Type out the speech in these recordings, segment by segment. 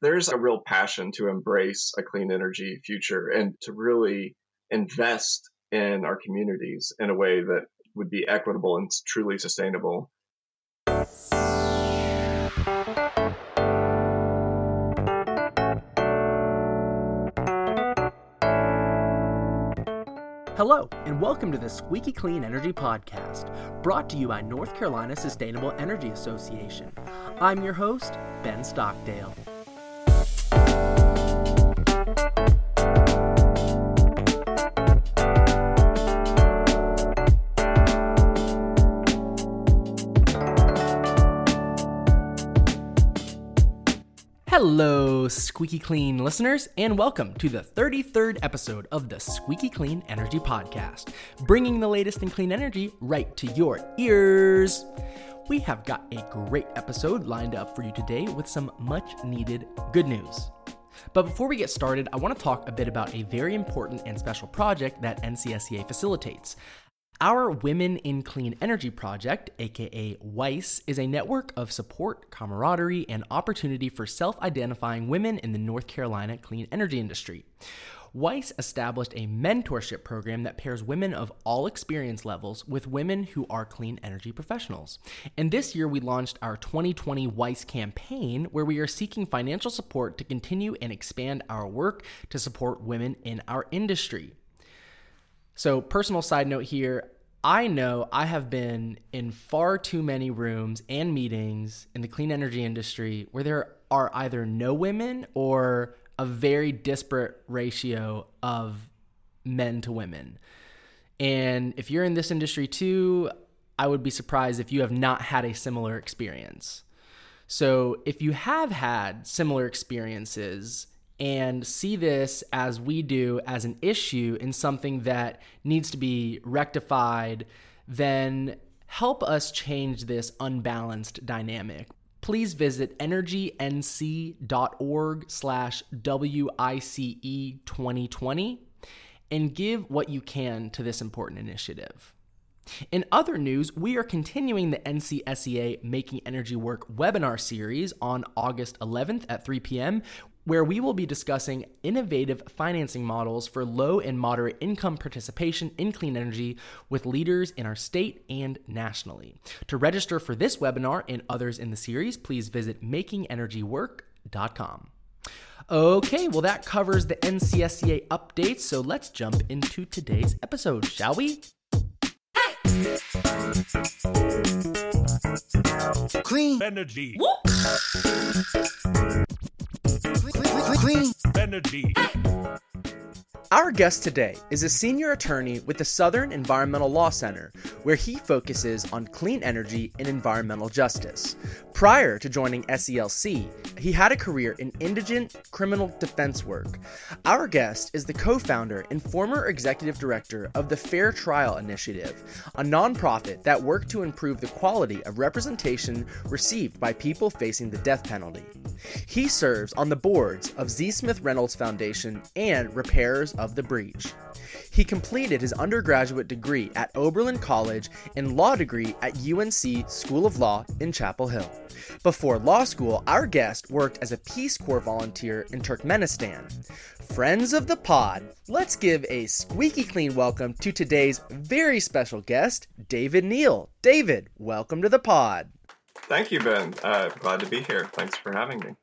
there's a real passion to embrace a clean energy future and to really invest in our communities in a way that would be equitable and truly sustainable. Hello, and welcome to the Squeaky Clean Energy Podcast, brought to you by North Carolina Sustainable Energy Association. I'm your host, Ben Stockdale. Hello, Squeaky Clean listeners, and welcome to the 33rd episode of the Squeaky Clean Energy Podcast, bringing the latest in clean energy right to your ears. We have got a great episode lined up for you today with some much needed good news. But before we get started, I want to talk a bit about a very important and special project that NCSEA facilitates. Our Women in Clean Energy Project, aka WICE, is a network of support, camaraderie, and opportunity for self identifying women in the North Carolina clean energy industry. WICE established a mentorship program that pairs women of all experience levels with women who are clean energy professionals. And this year, we launched our 2020 WICE campaign, where we are seeking financial support to continue and expand our work to support women in our industry. So, personal side note here I know I have been in far too many rooms and meetings in the clean energy industry where there are either no women or a very disparate ratio of men to women. And if you're in this industry too, I would be surprised if you have not had a similar experience. So, if you have had similar experiences, and see this as we do as an issue in something that needs to be rectified, then help us change this unbalanced dynamic. Please visit energync.org slash WICE 2020 and give what you can to this important initiative. In other news, we are continuing the NCSEA Making Energy Work webinar series on August 11th at 3 p.m where we will be discussing innovative financing models for low and moderate income participation in clean energy with leaders in our state and nationally. To register for this webinar and others in the series, please visit makingenergywork.com. Okay, well, that covers the NCSEA updates, so let's jump into today's episode, shall we? Clean energy. Our guest today is a senior attorney with the Southern Environmental Law Center, where he focuses on clean energy and environmental justice. Prior to joining SELC, he had a career in indigent criminal defense work. Our guest is the co founder and former executive director of the Fair Trial Initiative, a nonprofit that worked to improve the quality of representation received by people facing the death penalty. He serves on the boards of Z. Smith Reynolds Foundation and Repairers of the Breach. He completed his undergraduate degree at Oberlin College and law degree at UNC School of Law in Chapel Hill. Before law school, our guest worked as a Peace Corps volunteer in Turkmenistan. Friends of the pod, let's give a squeaky clean welcome to today's very special guest, David Neal. David, welcome to the pod. Thank you, Ben. Uh, glad to be here. Thanks for having me.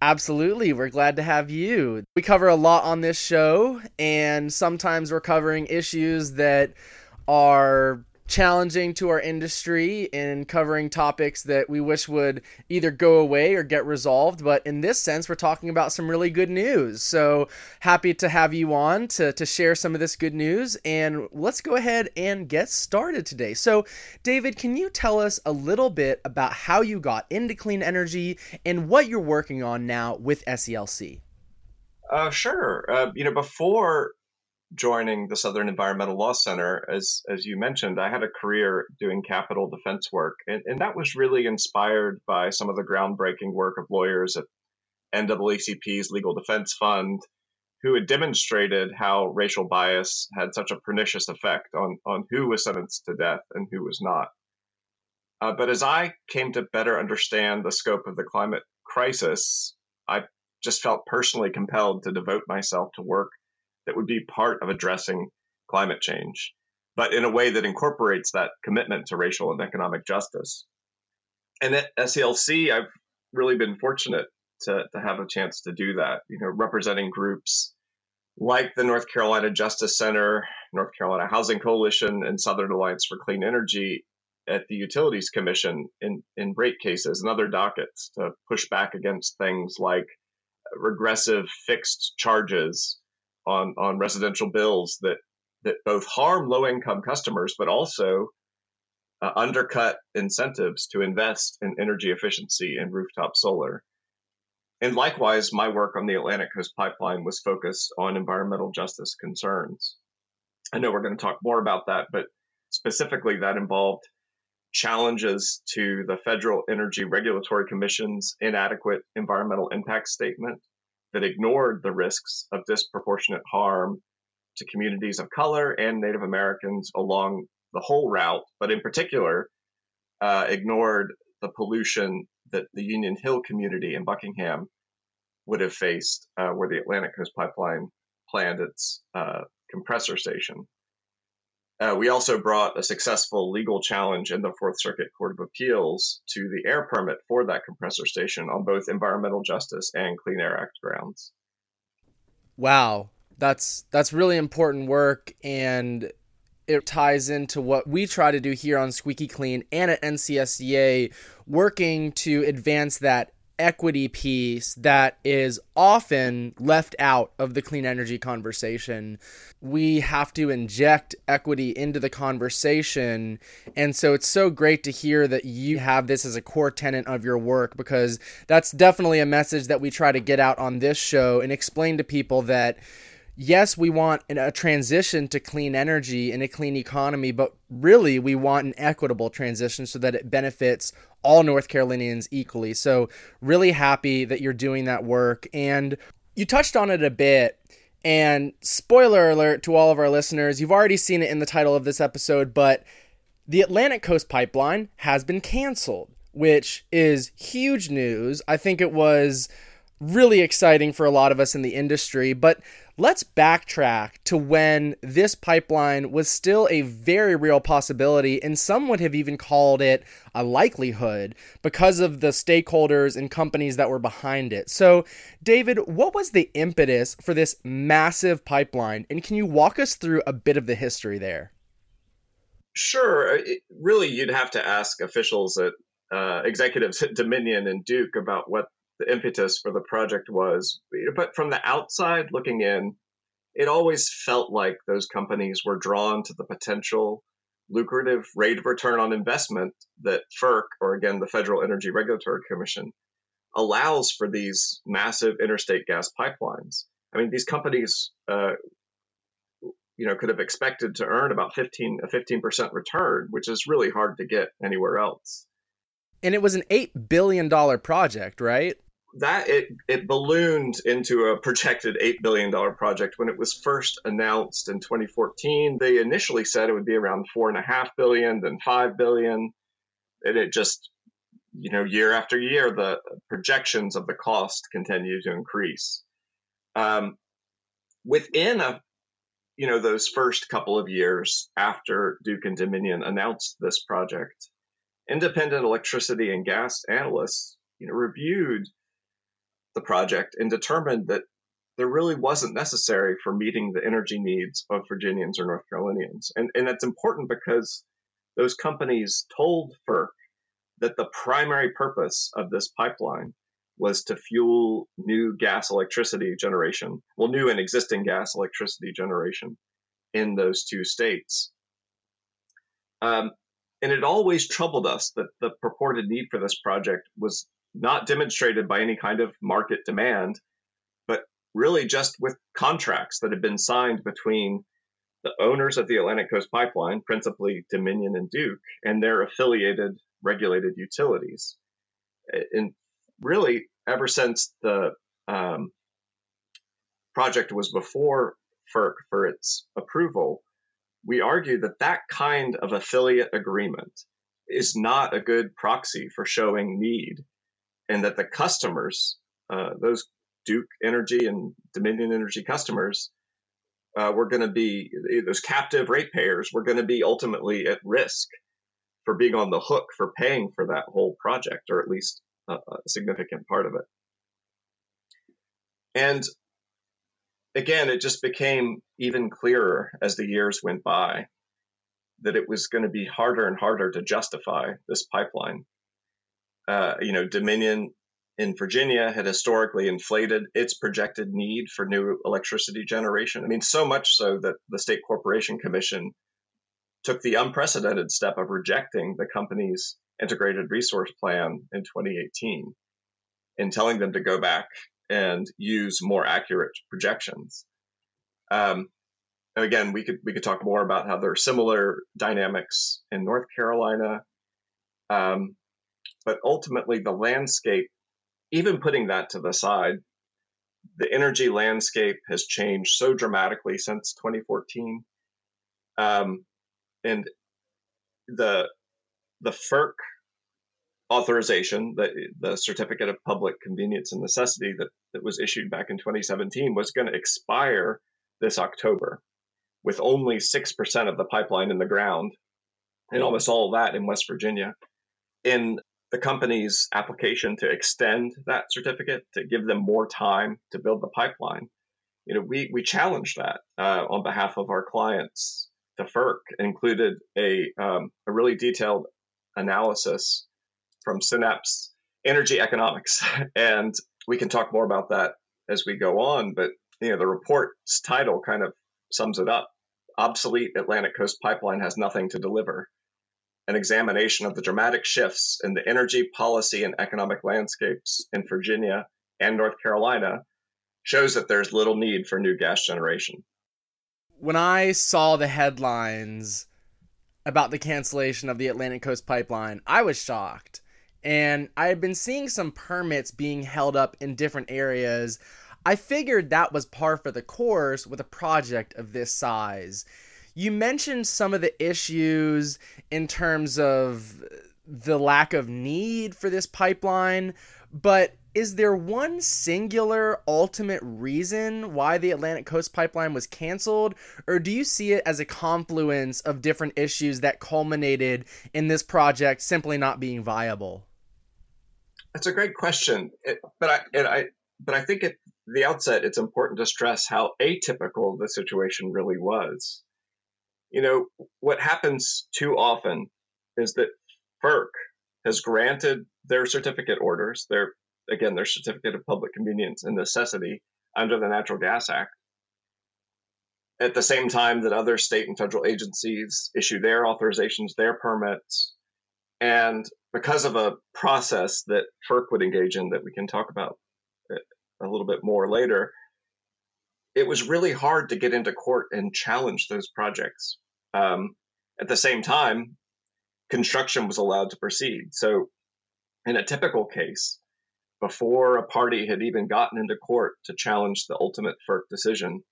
Absolutely. We're glad to have you. We cover a lot on this show, and sometimes we're covering issues that are challenging to our industry in covering topics that we wish would either go away or get resolved. But in this sense, we're talking about some really good news. So happy to have you on to, to share some of this good news. And let's go ahead and get started today. So, David, can you tell us a little bit about how you got into clean energy and what you're working on now with SELC? Uh, sure. Uh, you know, before joining the Southern Environmental Law Center, as as you mentioned, I had a career doing capital defense work, and, and that was really inspired by some of the groundbreaking work of lawyers at NAACP's Legal Defense Fund, who had demonstrated how racial bias had such a pernicious effect on on who was sentenced to death and who was not. Uh, but as I came to better understand the scope of the climate crisis, I just felt personally compelled to devote myself to work that would be part of addressing climate change, but in a way that incorporates that commitment to racial and economic justice. And at SELC, I've really been fortunate to, to have a chance to do that, you know, representing groups like the North Carolina Justice Center, North Carolina Housing Coalition, and Southern Alliance for Clean Energy at the Utilities Commission in, in rate cases and other dockets to push back against things like regressive fixed charges on, on residential bills that, that both harm low income customers but also uh, undercut incentives to invest in energy efficiency and rooftop solar. And likewise, my work on the Atlantic Coast Pipeline was focused on environmental justice concerns. I know we're going to talk more about that, but specifically, that involved challenges to the Federal Energy Regulatory Commission's inadequate environmental impact statement that ignored the risks of disproportionate harm to communities of color and Native Americans along the whole route, but in particular, uh, ignored the pollution that the Union Hill community in Buckingham would have faced uh, where the Atlantic Coast Pipeline planned its uh, compressor station. Uh, we also brought a successful legal challenge in the Fourth Circuit Court of Appeals to the air permit for that compressor station on both environmental justice and Clean Air Act grounds. Wow, that's that's really important work, and it ties into what we try to do here on Squeaky Clean and at NCSEA, working to advance that equity piece that is often left out of the clean energy conversation. We have to inject equity into the conversation. And so it's so great to hear that you have this as a core tenet of your work because that's definitely a message that we try to get out on this show and explain to people that yes, we want a transition to clean energy and a clean economy, but really we want an equitable transition so that it benefits all North Carolinians equally. So, really happy that you're doing that work. And you touched on it a bit. And spoiler alert to all of our listeners, you've already seen it in the title of this episode, but the Atlantic Coast Pipeline has been canceled, which is huge news. I think it was really exciting for a lot of us in the industry. But let's backtrack to when this pipeline was still a very real possibility, and some would have even called it a likelihood because of the stakeholders and companies that were behind it. So, David, what was the impetus for this massive pipeline? And can you walk us through a bit of the history there? Sure. It, really, you'd have to ask officials at uh, executives at Dominion and Duke about what the impetus for the project was. But from the outside looking in, it always felt like those companies were drawn to the potential lucrative rate of return on investment that FERC, or again, the Federal Energy Regulatory Commission, allows for these massive interstate gas pipelines. I mean, these companies, uh, you know, could have expected to earn about 15 a 15% return, which is really hard to get anywhere else. And it was an $8 billion project, right? That it, it ballooned into a projected $8 billion project. When it was first announced in 2014 they initially said it would be around four and a half billion then five billion. And it just you know year after year the projections of the cost continue to increase. Um, within a you know those first couple of years after duke and dominion announced this project independent electricity and gas analysts you know reviewed the project and determined that there really wasn't necessary for meeting the energy needs of Virginians or North Carolinians. And, and it's important because those companies told FERC that the primary purpose of this pipeline was to fuel new gas electricity generation, well, new and existing gas electricity generation in those two states. Um, and it always troubled us that the purported need for this project was not demonstrated by any kind of market demand, but really just with contracts that had been signed between the owners of the Atlantic Coast Pipeline, principally Dominion and Duke, and their affiliated regulated utilities. And really, ever since the um, project was before FERC for its approval, we argue that that kind of affiliate agreement is not a good proxy for showing need and that the customers uh, those Duke Energy and Dominion Energy customers uh, were going to be those captive ratepayers were going to be ultimately at risk for being on the hook for paying for that whole project, or at least a, a significant part of it. And again, it just became even clearer as the years went by that it was going to be harder and harder to justify this pipeline. Uh, you know, Dominion in Virginia had historically inflated its projected need for new electricity generation. I mean, so much so that the State Corporation Commission took the unprecedented step of rejecting the company's integrated resource plan in 2018 and telling them to go back and use more accurate projections. Um, and again, we could we could talk more about how there are similar dynamics in North Carolina, um, but ultimately the landscape, even putting that to the side, the energy landscape has changed so dramatically since 2014, um, and the the FERC authorization, the, the certificate of public convenience and necessity that, that was issued back in 2017 was going to expire this October with only 6% of the pipeline in the ground and almost all of that in West Virginia. In the company's application to extend that certificate to give them more time to build the pipeline, you know, we, we challenged that uh, on behalf of our clients. The FERC included a, um, a really detailed analysis from Synapse Energy Economics. And we can talk more about that as we go on. But you know, the report's title kind of sums it up. Obsolete Atlantic Coast Pipeline has nothing to deliver. An examination of the dramatic shifts in the energy policy and economic landscapes in Virginia and North Carolina shows that there's little need for new gas generation. When I saw the headlines about the cancellation of the Atlantic Coast Pipeline, I was shocked and I had been seeing some permits being held up in different areas. I figured that was par for the course with a project of this size. You mentioned some of the issues in terms of the lack of need for this pipeline, but is there one singular ultimate reason why the Atlantic Coast Pipeline was canceled, or do you see it as a confluence of different issues that culminated in this project simply not being viable? That's a great question, it, but I I but I think at the outset it's important to stress how atypical the situation really was. You know what happens too often is that FERC has granted their certificate orders, their again their certificate of public convenience and necessity under the Natural Gas Act. At the same time that other state and federal agencies issue their authorizations, their permits, and because of a process that FERC would engage in that we can talk about uh, a little bit more later, it was really hard to get into court and challenge those projects. Um, at the same time, construction was allowed to proceed. So, in a typical case, before a party had even gotten into court to challenge the ultimate FERC decision,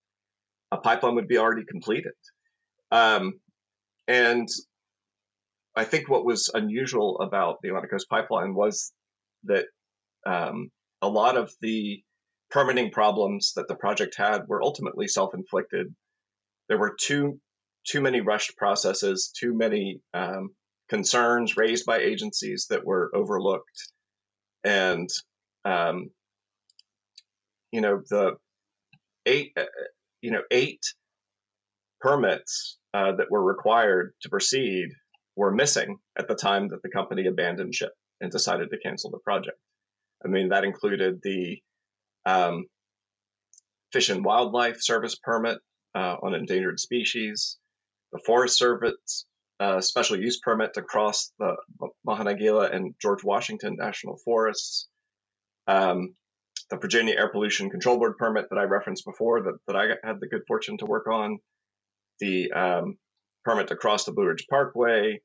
a pipeline would be already completed. Um, and I think what was unusual about the Atlantic Coast Pipeline was that um, a lot of the permitting problems that the project had were ultimately self-inflicted. There were too too many rushed processes, too many um, concerns raised by agencies that were overlooked, and um, you know the eight uh, you know eight permits uh, that were required to proceed were missing at the time that the company abandoned ship and decided to cancel the project. I mean, that included the um, Fish and Wildlife Service permit uh, on endangered species, the Forest Service uh, special use permit to cross the Monongahela and George Washington National Forests, um, the Virginia Air Pollution Control Board permit that I referenced before that, that I had the good fortune to work on, the um, permit to cross the Blue Ridge Parkway,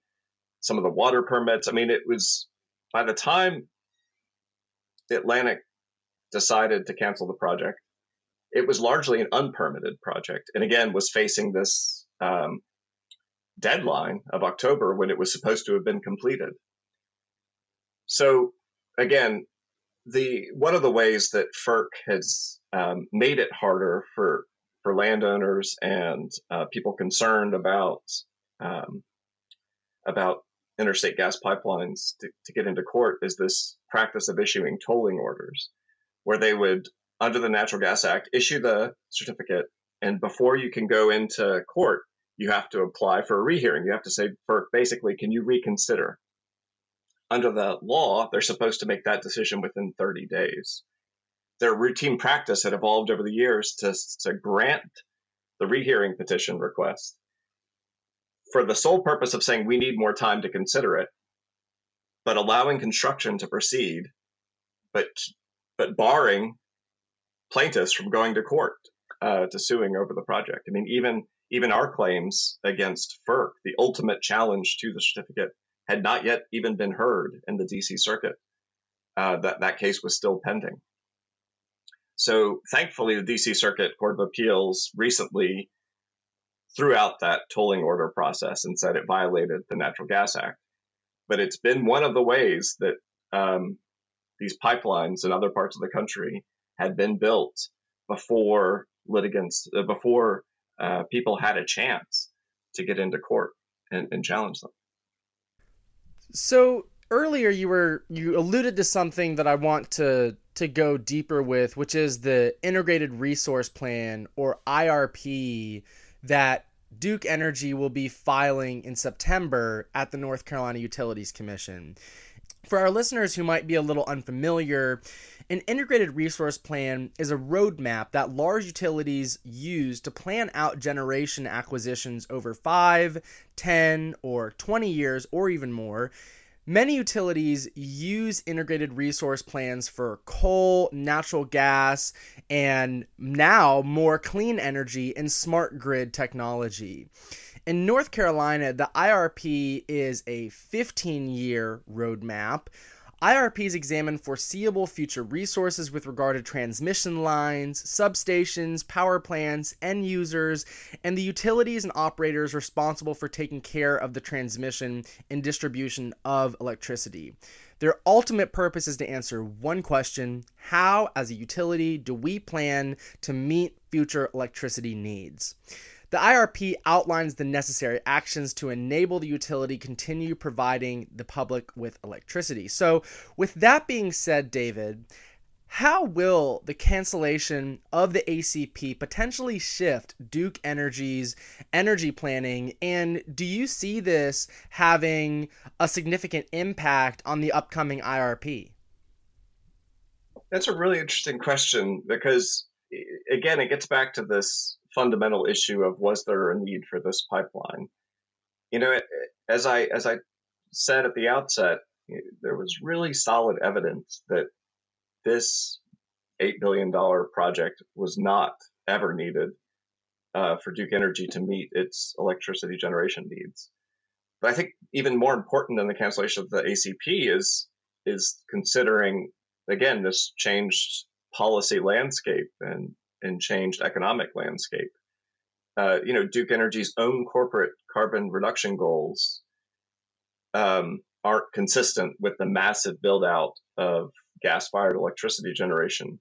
some of the water permits. I mean, it was by the time Atlantic decided to cancel the project, it was largely an unpermitted project, and again was facing this um, deadline of October when it was supposed to have been completed. So, again, the one of the ways that FERC has um, made it harder for for landowners and uh, people concerned about um, about interstate gas pipelines to, to get into court is this practice of issuing tolling orders, where they would, under the Natural Gas Act, issue the certificate, and before you can go into court, you have to apply for a rehearing. You have to say, for basically, can you reconsider? Under the law, they're supposed to make that decision within 30 days. Their routine practice had evolved over the years to, to grant the rehearing petition request for the sole purpose of saying we need more time to consider it, but allowing construction to proceed, but but barring plaintiffs from going to court uh, to suing over the project. I mean, even even our claims against FERC, the ultimate challenge to the certificate, had not yet even been heard in the D.C. Circuit. Uh, that that case was still pending. So thankfully, the D.C. Circuit Court of Appeals recently threw out that tolling order process and said it violated the Natural Gas Act. But it's been one of the ways that um, these pipelines in other parts of the country had been built before litigants, uh, before uh, people had a chance to get into court and, and challenge them. So earlier you were you alluded to something that I want to to go deeper with, which is the integrated resource plan or IRP that Duke Energy will be filing in September at the North Carolina Utilities Commission. For our listeners who might be a little unfamiliar, an integrated resource plan is a roadmap that large utilities use to plan out generation acquisitions over 5, 10, or 20 years, or even more Many utilities use integrated resource plans for coal, natural gas, and now more clean energy and smart grid technology. In North Carolina, the IRP is a 15 year roadmap IRPs examine foreseeable future resources with regard to transmission lines, substations, power plants, end users, and the utilities and operators responsible for taking care of the transmission and distribution of electricity. Their ultimate purpose is to answer one question How, as a utility, do we plan to meet future electricity needs? The IRP outlines the necessary actions to enable the utility continue providing the public with electricity. So, with that being said, David, how will the cancellation of the ACP potentially shift Duke Energy's energy planning? And do you see this having a significant impact on the upcoming IRP? That's a really interesting question because, again, it gets back to this fundamental issue of was there a need for this pipeline? You know, as I as I said at the outset, there was really solid evidence that this eight billion dollar project was not ever needed uh, for Duke Energy to meet its electricity generation needs. But I think even more important than the cancellation of the ACP is is considering again this changed policy landscape and and changed economic landscape. Uh, you know, Duke Energy's own corporate carbon reduction goals um, aren't consistent with the massive build out of gas fired electricity generation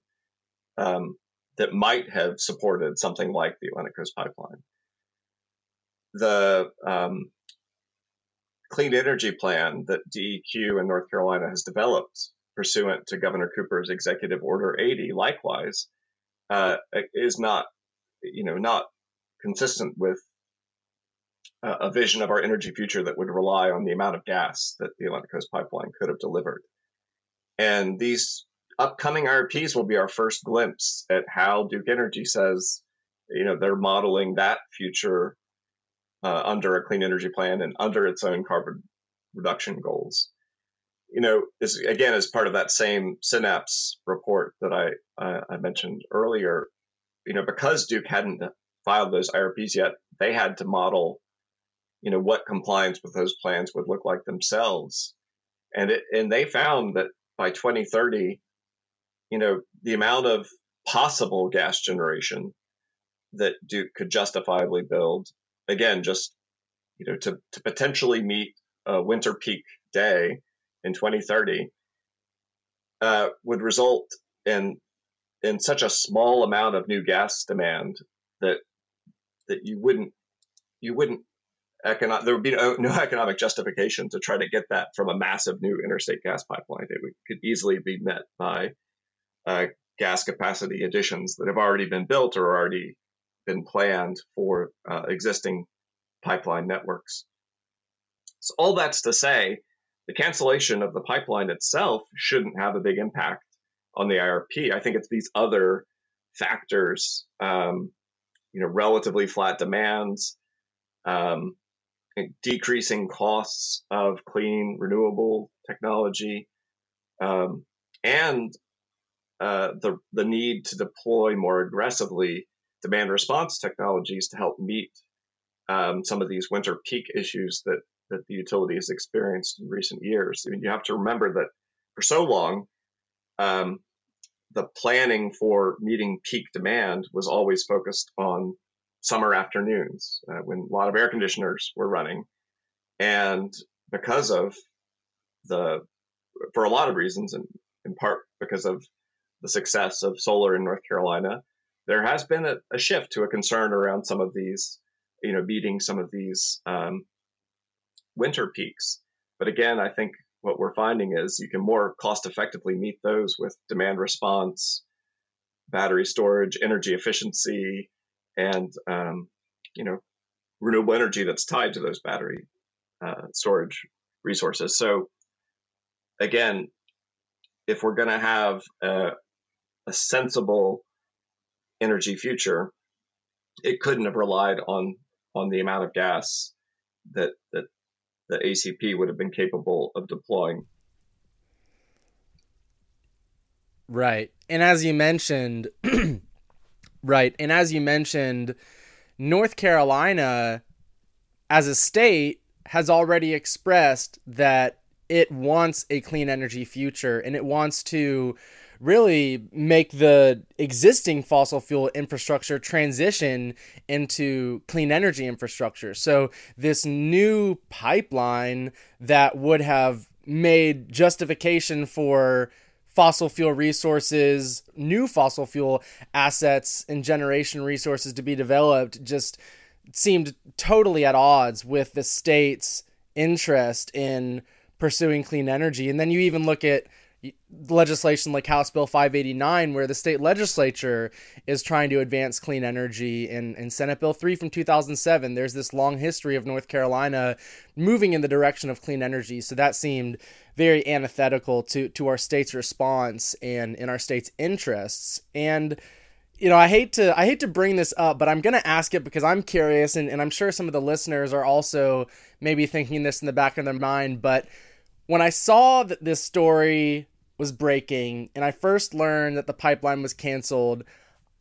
um, that might have supported something like the Atlantic Coast Pipeline. The um, clean energy plan that DEQ in North Carolina has developed pursuant to Governor Cooper's Executive Order 80, likewise, uh, is not, you know, not consistent with a vision of our energy future that would rely on the amount of gas that the Atlantic Coast Pipeline could have delivered. And these upcoming IRPs will be our first glimpse at how Duke Energy says, you know, they're modeling that future uh, under a clean energy plan and under its own carbon reduction goals. You know, is again as part of that same synapse report that I uh, I mentioned earlier. You know, because Duke hadn't filed those IRPs yet, they had to model, you know, what compliance with those plans would look like themselves. And it, and they found that by 2030, you know, the amount of possible gas generation that Duke could justifiably build, again, just, you know, to, to potentially meet a winter peak day in 2030 uh, would result in in such a small amount of new gas demand that that you wouldn't you wouldn't there would be no, no, economic justification to try to get that from a massive new interstate gas pipeline. It would, could easily be met by uh, gas capacity additions that have already been built or already been planned for uh, existing pipeline networks. So all that's to say, the cancellation of the pipeline itself shouldn't have a big impact on the IRP. I think it's these other factors, um, you know, relatively flat demands, um, decreasing costs of clean renewable technology, um, and uh, the the need to deploy more aggressively demand response technologies to help meet um, some of these winter peak issues that that the utility has experienced in recent years. I mean, you have to remember that for so long, um, the planning for meeting peak demand was always focused on summer afternoons uh, when a lot of air conditioners were running, and because of the for a lot of reasons, and in part because of the success of solar in North Carolina, there has been a, a shift to a concern around some of these, you know, meeting some of these um, winter peaks. But again, I think what we're finding is you can more cost effectively meet those with demand response, battery storage, energy efficiency, and um, you know renewable energy that's tied to those battery uh, storage resources. So again, if we're going to have a, a sensible energy future, it couldn't have relied on on the amount of gas that that the ACP would have been capable of deploying. Right. And as you mentioned, right. And as you mentioned, North Carolina as a state has already expressed that it wants a clean energy future and it wants to really make the existing fossil fuel infrastructure transition into clean energy infrastructure. So, this new pipeline that would have made justification for fossil fuel resources, new fossil fuel assets, and generation resources to be developed just seemed totally at odds with the state's interest in pursuing clean energy. And then you even look at legislation like House Bill 589, where the state legislature is trying to advance clean energy, and, and Senate Bill 3 from 2007. There's this long history of North Carolina moving in the direction of clean energy. So that seemed very antithetical to, to our state's response and in our state's interests. And you know, I hate to I hate to bring this up, but I'm gonna ask it because I'm curious and, and I'm sure some of the listeners are also maybe thinking this in the back of their mind. But when I saw that this story was breaking and I first learned that the pipeline was canceled,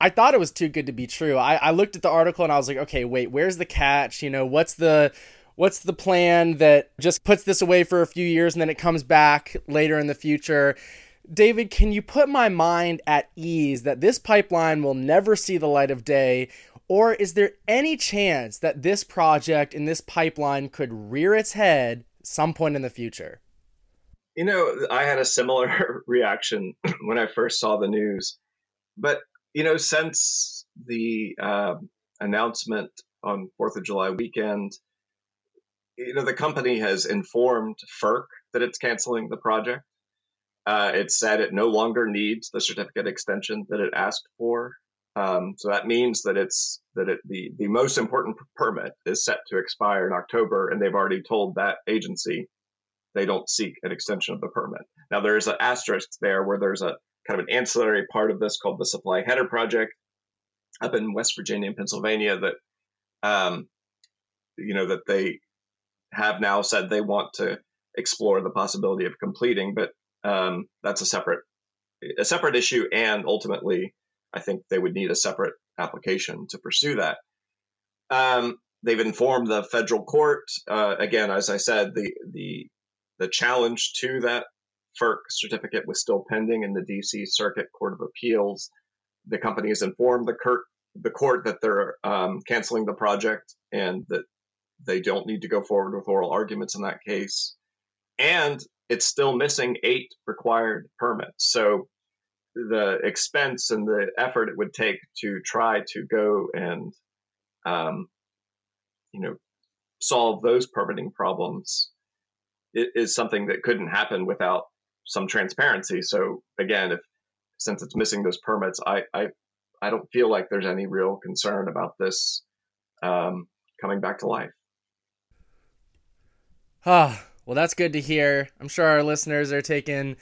I thought it was too good to be true. I, I looked at the article and I was like, okay, wait, where's the catch? You know, what's the what's the plan that just puts this away for a few years and then it comes back later in the future? David, can you put my mind at ease that this pipeline will never see the light of day? Or is there any chance that this project and this pipeline could rear its head some point in the future? You know, I had a similar reaction when I first saw the news. But, you know, since the uh, announcement on 4th of July weekend, you know, the company has informed FERC that it's canceling the project. Uh, it said it no longer needs the certificate extension that it asked for. Um, so that means that it's that it, the the most important permit is set to expire in October, and they've already told that agency they don't seek an extension of the permit. Now, there's an asterisk there where there's a kind of an ancillary part of this called the Supply Header Project up in West Virginia and Pennsylvania that, um, you know, that they have now said they want to explore the possibility of completing, but um, that's a separate a separate issue, and ultimately, I think they would need a separate application to pursue that. Um, they've informed the federal court. Uh, again, as I said, the the the challenge to that FERC certificate was still pending in the DC Circuit Court of Appeals. The company has informed the, court, the court that they're um, canceling the project and that they don't need to go forward with oral arguments in that case. and it's still missing eight required permits. So the expense and the effort it would take to try to go and um, you know solve those permitting problems is something that couldn't happen without some transparency. So again, if since it's missing those permits, I I, I don't feel like there's any real concern about this um, coming back to life. Ah, well, that's good to hear. I'm sure our listeners are taking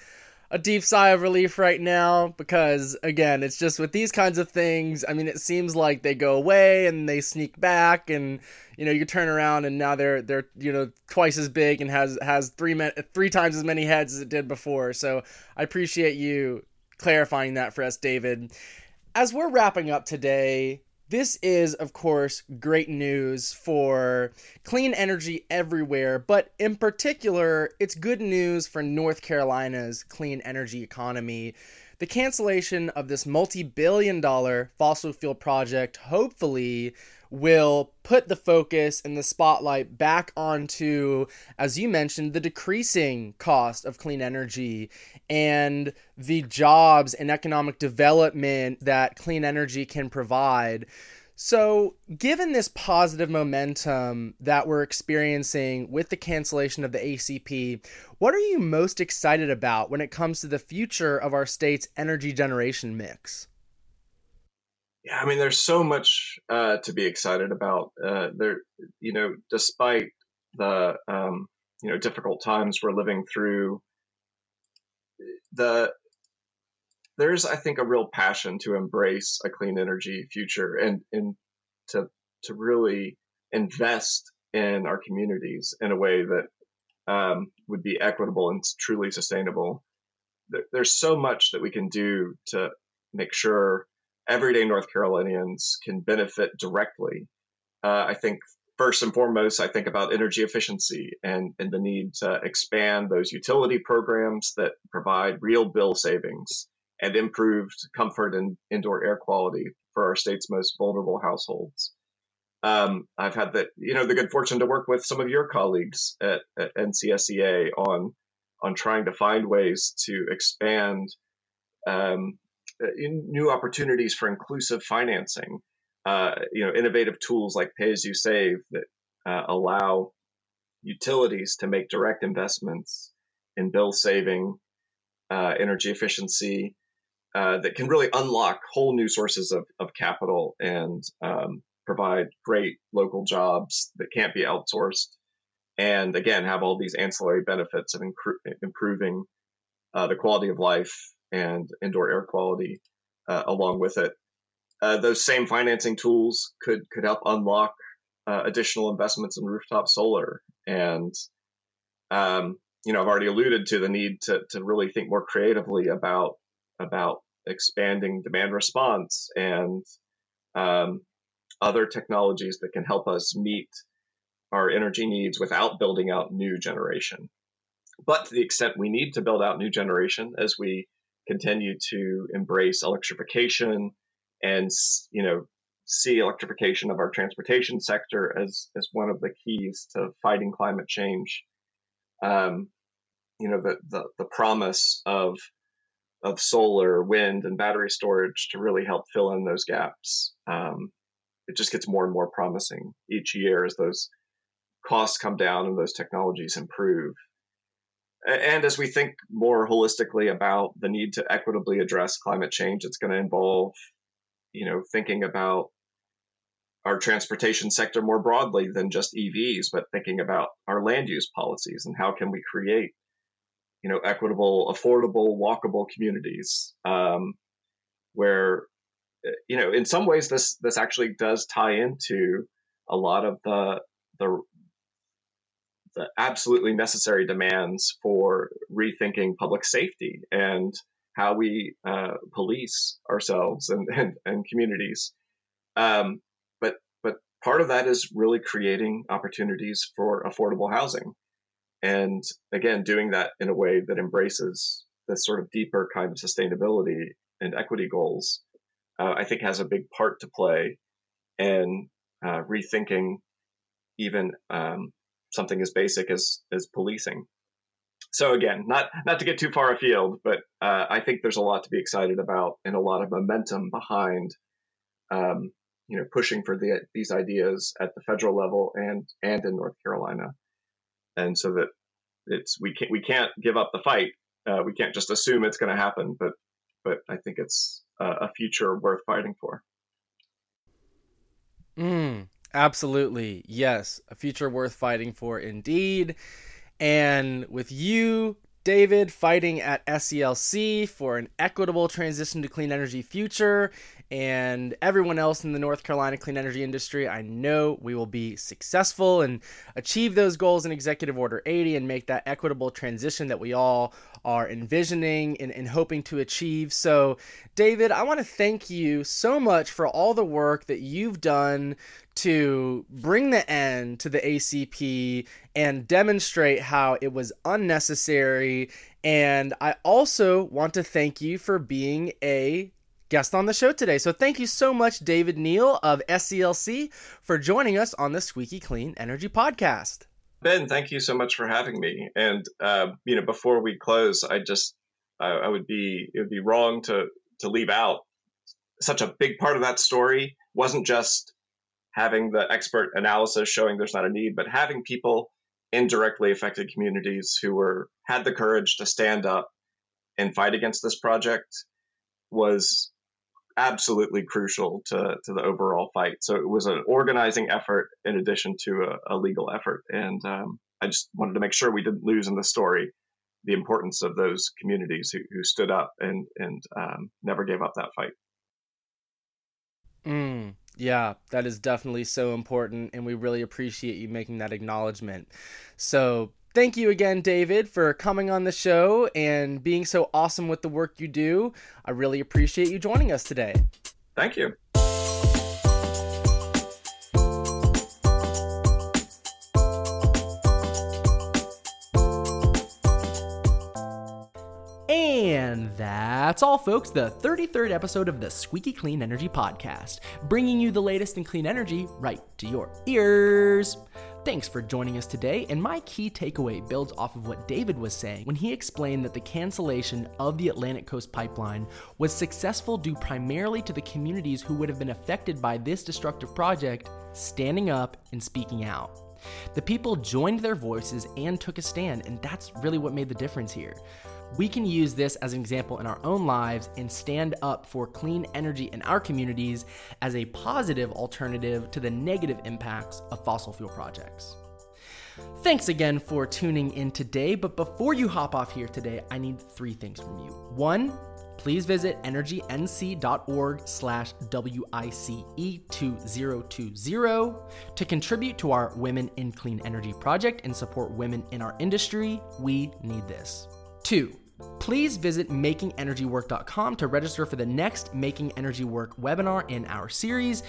a deep sigh of relief right now because again it's just with these kinds of things i mean it seems like they go away and they sneak back and you know you turn around and now they're they're you know twice as big and has has three men, three times as many heads as it did before. So i appreciate you clarifying that for us david. As we're wrapping up today this is, of course, great news for clean energy everywhere, but in particular, it's good news for North Carolina's clean energy economy. The cancellation of this multi billion dollar fossil fuel project hopefully will put the focus and the spotlight back onto, as you mentioned, the decreasing cost of clean energy and the jobs and economic development that clean energy can provide. So, given this positive momentum that we're experiencing with the cancellation of the ACP, what are you most excited about when it comes to the future of our state's energy generation mix? Yeah, I mean, there's so much uh, to be excited about. Uh, there, you know, despite the um, you know difficult times we're living through, the there's I think a real passion to embrace a clean energy future and and to to really invest in our communities in a way that um, would be equitable and truly sustainable. There's so much that we can do to make sure everyday North Carolinians can benefit directly. Uh, I think first and foremost, I think about energy efficiency and, and the need to expand those utility programs that provide real bill savings and improved comfort and indoor air quality for our state's most vulnerable households. Um, I've had the you know the good fortune to work with some of your colleagues at, at NCSEA on on trying to find ways to expand um, new opportunities for inclusive financing. Uh, you know, innovative tools like Pay as You Save that uh, allow utilities to make direct investments in bill saving, uh, energy efficiency, uh, that can really unlock whole new sources of, of capital and um, provide great local jobs that can't be outsourced. And again, have all these ancillary benefits of improving uh, the quality of life and indoor air quality uh, along with it. Uh, those same financing tools could could help unlock uh, additional investments in rooftop solar. And um, you know, I've already alluded to the need to to really think more creatively about about expanding demand response and um, other technologies that can help us meet our energy needs without building out new generation. But to the extent we need to build out new generation as we continue to embrace electrification and you know see electrification of our transportation sector as as one of the keys to fighting climate change. Um, you know the, the the promise of of solar, wind, and battery storage to really help fill in those gaps. Um, it just gets more and more promising each year as those costs come down and those technologies improve and as we think more holistically about the need to equitably address climate change, it's going to involve, you know, thinking about our transportation sector more broadly than just EVs, but thinking about our land use policies and how can we create, you know, equitable, affordable, walkable communities um, where, you know, in some ways this this actually does tie into a lot of the the the absolutely necessary demands for rethinking public safety and how we uh, police ourselves and, and, and communities. Um, but but part of that is really creating opportunities for affordable housing, and again, doing that in a way that embraces the sort of deeper kind of sustainability and equity goals. Uh, I think has a big part to play in uh, rethinking even um, something as basic as as policing. so again, not not to get too far afield, but uh, I think there's a lot to be excited about and a lot of momentum behind, um, you know, pushing for the, these ideas at the federal level and and in North Carolina, and so that it's we can't we can't give up the fight. Uh, we can't just assume it's going to happen, but but I think it's a future worth fighting for. Mm, absolutely, yes, a future worth fighting for, indeed. And with you, David, fighting at SELC for an equitable transition to clean energy future, and everyone else in the North Carolina clean energy industry, I know we will be successful and achieve those goals in Executive Order 80 and make that equitable transition that we all are envisioning and, and hoping to achieve. So, David, I want to thank you so much for all the work that you've done to bring the end to the ACP and demonstrate how it was unnecessary. And I also want to thank you for being a guest on the show today. So thank you so much, David Neal of SELC, for joining us on the Squeaky Clean Energy Podcast. Ben, thank you so much for having me. And uh, you know, before we close, I just I, I would be it would be wrong to to leave out such a big part of that story wasn't just having the expert analysis showing there's not a need, but having people in directly affected communities who were had the courage to stand up and fight against this project was absolutely crucial to, to the overall fight. So it was an organizing effort in addition to a, a legal effort. And um, I just wanted to make sure we didn't lose in the story the importance of those communities who, who stood up and, and um, never gave up that fight. Mm, yeah, that is definitely so important. And we really appreciate you making that acknowledgement. So Thank you again, David, for coming on the show and being so awesome with the work you do. I really appreciate you joining us today. Thank you. And that's all, folks. The 33rd episode of the Squeaky Clean Energy Podcast, bringing you the latest in clean energy right to your ears. Thanks for joining us today, and my key takeaway builds off of what David was saying when he explained that the cancellation of the Atlantic Coast Pipeline was successful due primarily to the communities who would have been affected by this destructive project standing up and speaking out. The people joined their voices and took a stand, and that's really what made the difference here. We can use this as an example in our own lives and stand up for clean energy in our communities as a positive alternative to the negative impacts of fossil fuel projects. Thanks again for tuning in today, but before you hop off here today, I need three things from you. One, please visit energync.org slash WICE2020 to contribute to our Women in Clean Energy project and support women in our industry. We need this. Two, please visit makingenergywork.com to register for the next Making Energy Work webinar in our series.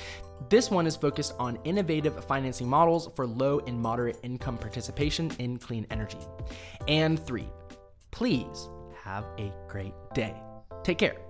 This one is focused on innovative financing models for low and moderate income participation in clean energy. And three, please have a great day. Take care.